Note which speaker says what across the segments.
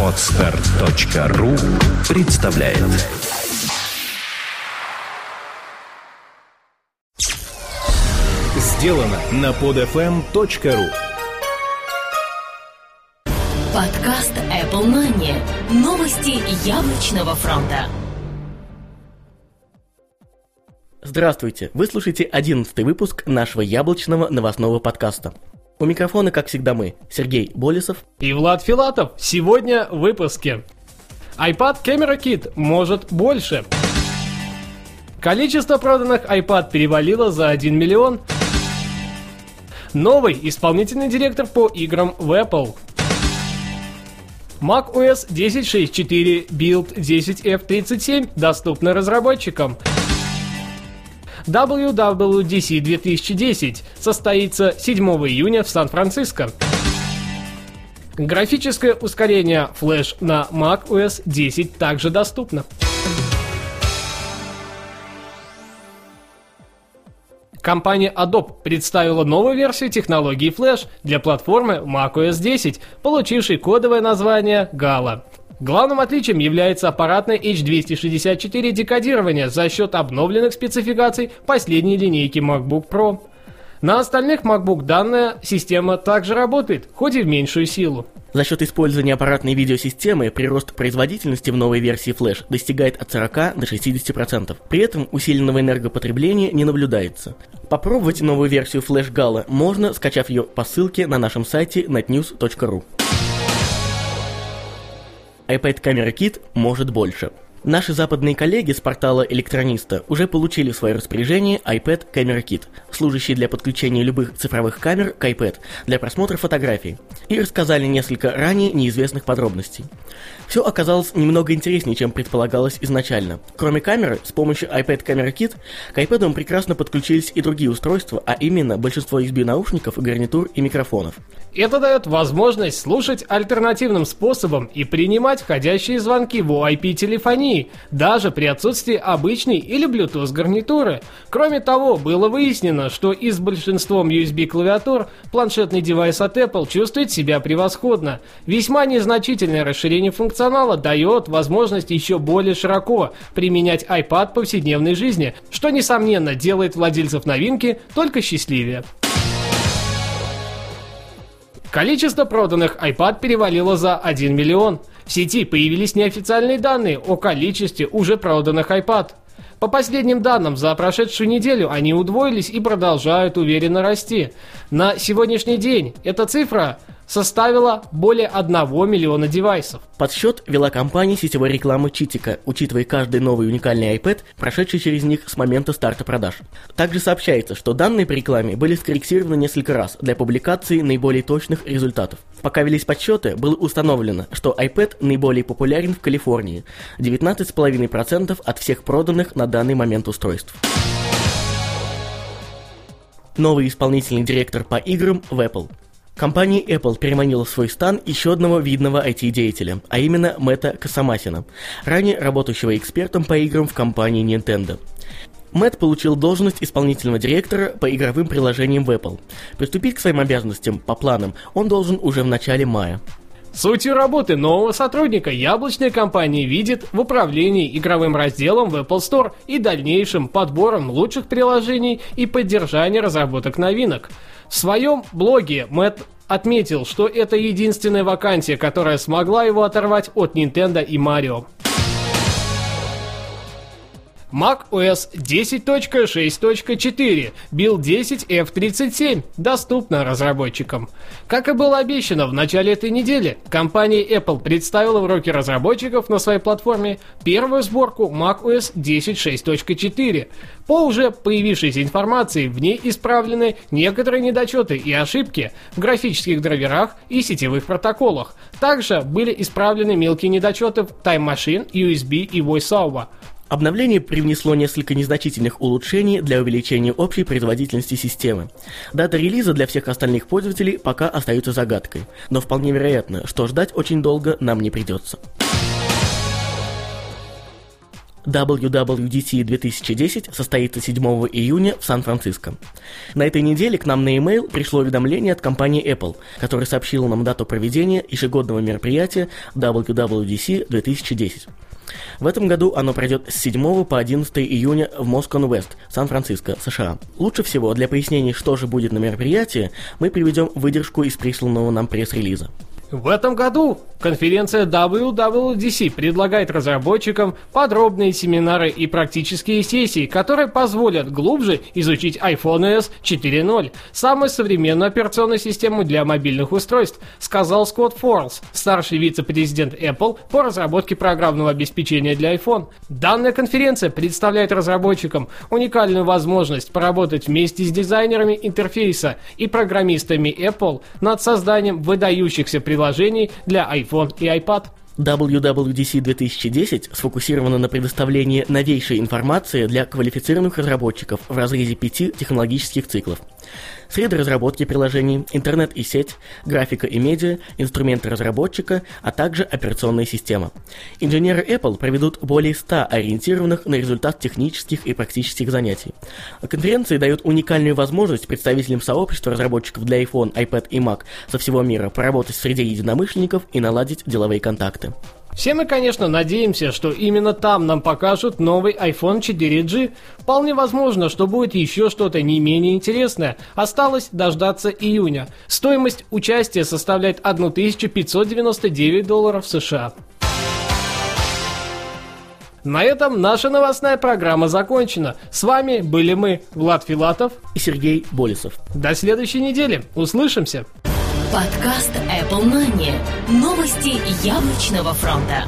Speaker 1: Отстар.ру представляет Сделано на podfm.ru
Speaker 2: Подкаст Apple Money. Новости яблочного фронта.
Speaker 3: Здравствуйте! Вы слушаете одиннадцатый выпуск нашего яблочного новостного подкаста. У микрофона, как всегда, мы, Сергей Болесов
Speaker 4: и Влад Филатов. Сегодня в выпуске. iPad Camera Kit может больше. Количество проданных iPad перевалило за 1 миллион. Новый исполнительный директор по играм в Apple. macOS 10.6.4 Build 10F37 доступны разработчикам. WWDC 2010 состоится 7 июня в Сан-Франциско. Графическое ускорение Flash на macOS 10 также доступно. Компания Adobe представила новую версию технологии Flash для платформы macOS 10, получившей кодовое название Gala. Главным отличием является аппаратное H264 декодирование за счет обновленных спецификаций последней линейки MacBook Pro. На остальных MacBook данная система также работает, хоть и в меньшую силу.
Speaker 3: За счет использования аппаратной видеосистемы прирост производительности в новой версии Flash достигает от 40 до 60%. При этом усиленного энергопотребления не наблюдается. Попробовать новую версию Flash Gala можно, скачав ее по ссылке на нашем сайте netnews.ru iPad Camera Kit может больше. Наши западные коллеги с портала Электрониста уже получили в свое распоряжение iPad Camera Kit, служащий для подключения любых цифровых камер к iPad для просмотра фотографий, и рассказали несколько ранее неизвестных подробностей. Все оказалось немного интереснее, чем предполагалось изначально. Кроме камеры, с помощью iPad Camera Kit к iPad прекрасно подключились и другие устройства, а именно большинство USB-наушников, гарнитур и микрофонов.
Speaker 4: Это дает возможность слушать альтернативным способом и принимать входящие звонки в IP-телефонии, даже при отсутствии обычной или Bluetooth гарнитуры. Кроме того, было выяснено, что и с большинством USB-клавиатур планшетный девайс от Apple чувствует себя превосходно. Весьма незначительное расширение функционала дает возможность еще более широко применять iPad в повседневной жизни, что, несомненно, делает владельцев новинки только счастливее. Количество проданных iPad перевалило за 1 миллион. В сети появились неофициальные данные о количестве уже проданных iPad. По последним данным, за прошедшую неделю они удвоились и продолжают уверенно расти. На сегодняшний день эта цифра составила более 1 миллиона девайсов.
Speaker 3: Подсчет вела компания сетевой рекламы Читика, учитывая каждый новый уникальный iPad, прошедший через них с момента старта продаж. Также сообщается, что данные по рекламе были скорректированы несколько раз для публикации наиболее точных результатов. Пока велись подсчеты, было установлено, что iPad наиболее популярен в Калифорнии – 19,5% от всех проданных на данный момент устройств. Новый исполнительный директор по играм в Apple – Компания Apple переманила в свой стан еще одного видного IT-деятеля, а именно Мэтта Касамасина, ранее работающего экспертом по играм в компании Nintendo. Мэтт получил должность исполнительного директора по игровым приложениям в Apple. Приступить к своим обязанностям по планам он должен уже в начале мая.
Speaker 4: Сутью работы нового сотрудника яблочная компания видит в управлении игровым разделом в Apple Store и дальнейшим подбором лучших приложений и поддержании разработок новинок. В своем блоге Мэтт отметил, что это единственная вакансия, которая смогла его оторвать от Nintendo и Mario. Mac OS 10.6.4 Build 10 F37 доступна разработчикам. Как и было обещано в начале этой недели, компания Apple представила в руки разработчиков на своей платформе первую сборку Mac OS 10.6.4. По уже появившейся информации, в ней исправлены некоторые недочеты и ошибки в графических драйверах и сетевых протоколах. Также были исправлены мелкие недочеты в Time Machine, USB и VoiceOver.
Speaker 3: Обновление привнесло несколько незначительных улучшений для увеличения общей производительности системы. Дата релиза для всех остальных пользователей пока остается загадкой, но вполне вероятно, что ждать очень долго нам не придется. WWDC 2010 состоится 7 июня в Сан-Франциско. На этой неделе к нам на e-mail пришло уведомление от компании Apple, которая сообщила нам дату проведения ежегодного мероприятия WWDC 2010. В этом году оно пройдет с 7 по 11 июня в Москон Вест, Сан-Франциско, США. Лучше всего для пояснений, что же будет на мероприятии, мы приведем выдержку из присланного нам пресс-релиза.
Speaker 4: В этом году конференция WWDC предлагает разработчикам подробные семинары и практические сессии, которые позволят глубже изучить iPhone OS 4.0, самую современную операционную систему для мобильных устройств, сказал Скотт Форлс, старший вице-президент Apple по разработке программного обеспечения для iPhone. Данная конференция представляет разработчикам уникальную возможность поработать вместе с дизайнерами интерфейса и программистами Apple над созданием выдающихся приложений приложений для iPhone и iPad.
Speaker 3: WWDC 2010 сфокусирована на предоставлении новейшей информации для квалифицированных разработчиков в разрезе пяти технологических циклов. Среды разработки приложений, интернет и сеть, графика и медиа, инструменты разработчика, а также операционная система. Инженеры Apple проведут более 100 ориентированных на результат технических и практических занятий. Конференции дают уникальную возможность представителям сообщества разработчиков для iPhone, iPad и Mac со всего мира поработать среди единомышленников и наладить деловые контакты.
Speaker 4: Все мы, конечно, надеемся, что именно там нам покажут новый iPhone 4G. Вполне возможно, что будет еще что-то не менее интересное. Осталось дождаться июня. Стоимость участия составляет 1599 долларов США. На этом наша новостная программа закончена. С вами были мы, Влад Филатов
Speaker 3: и Сергей Болесов.
Speaker 4: До следующей недели. Услышимся.
Speaker 2: Подкаст Apple Money. Новости яблочного фронта.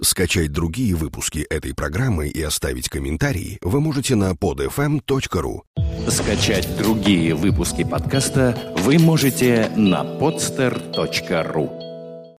Speaker 5: Скачать другие выпуски этой программы и оставить комментарии вы можете на podfm.ru.
Speaker 1: Скачать другие выпуски подкаста вы можете на podster.ru.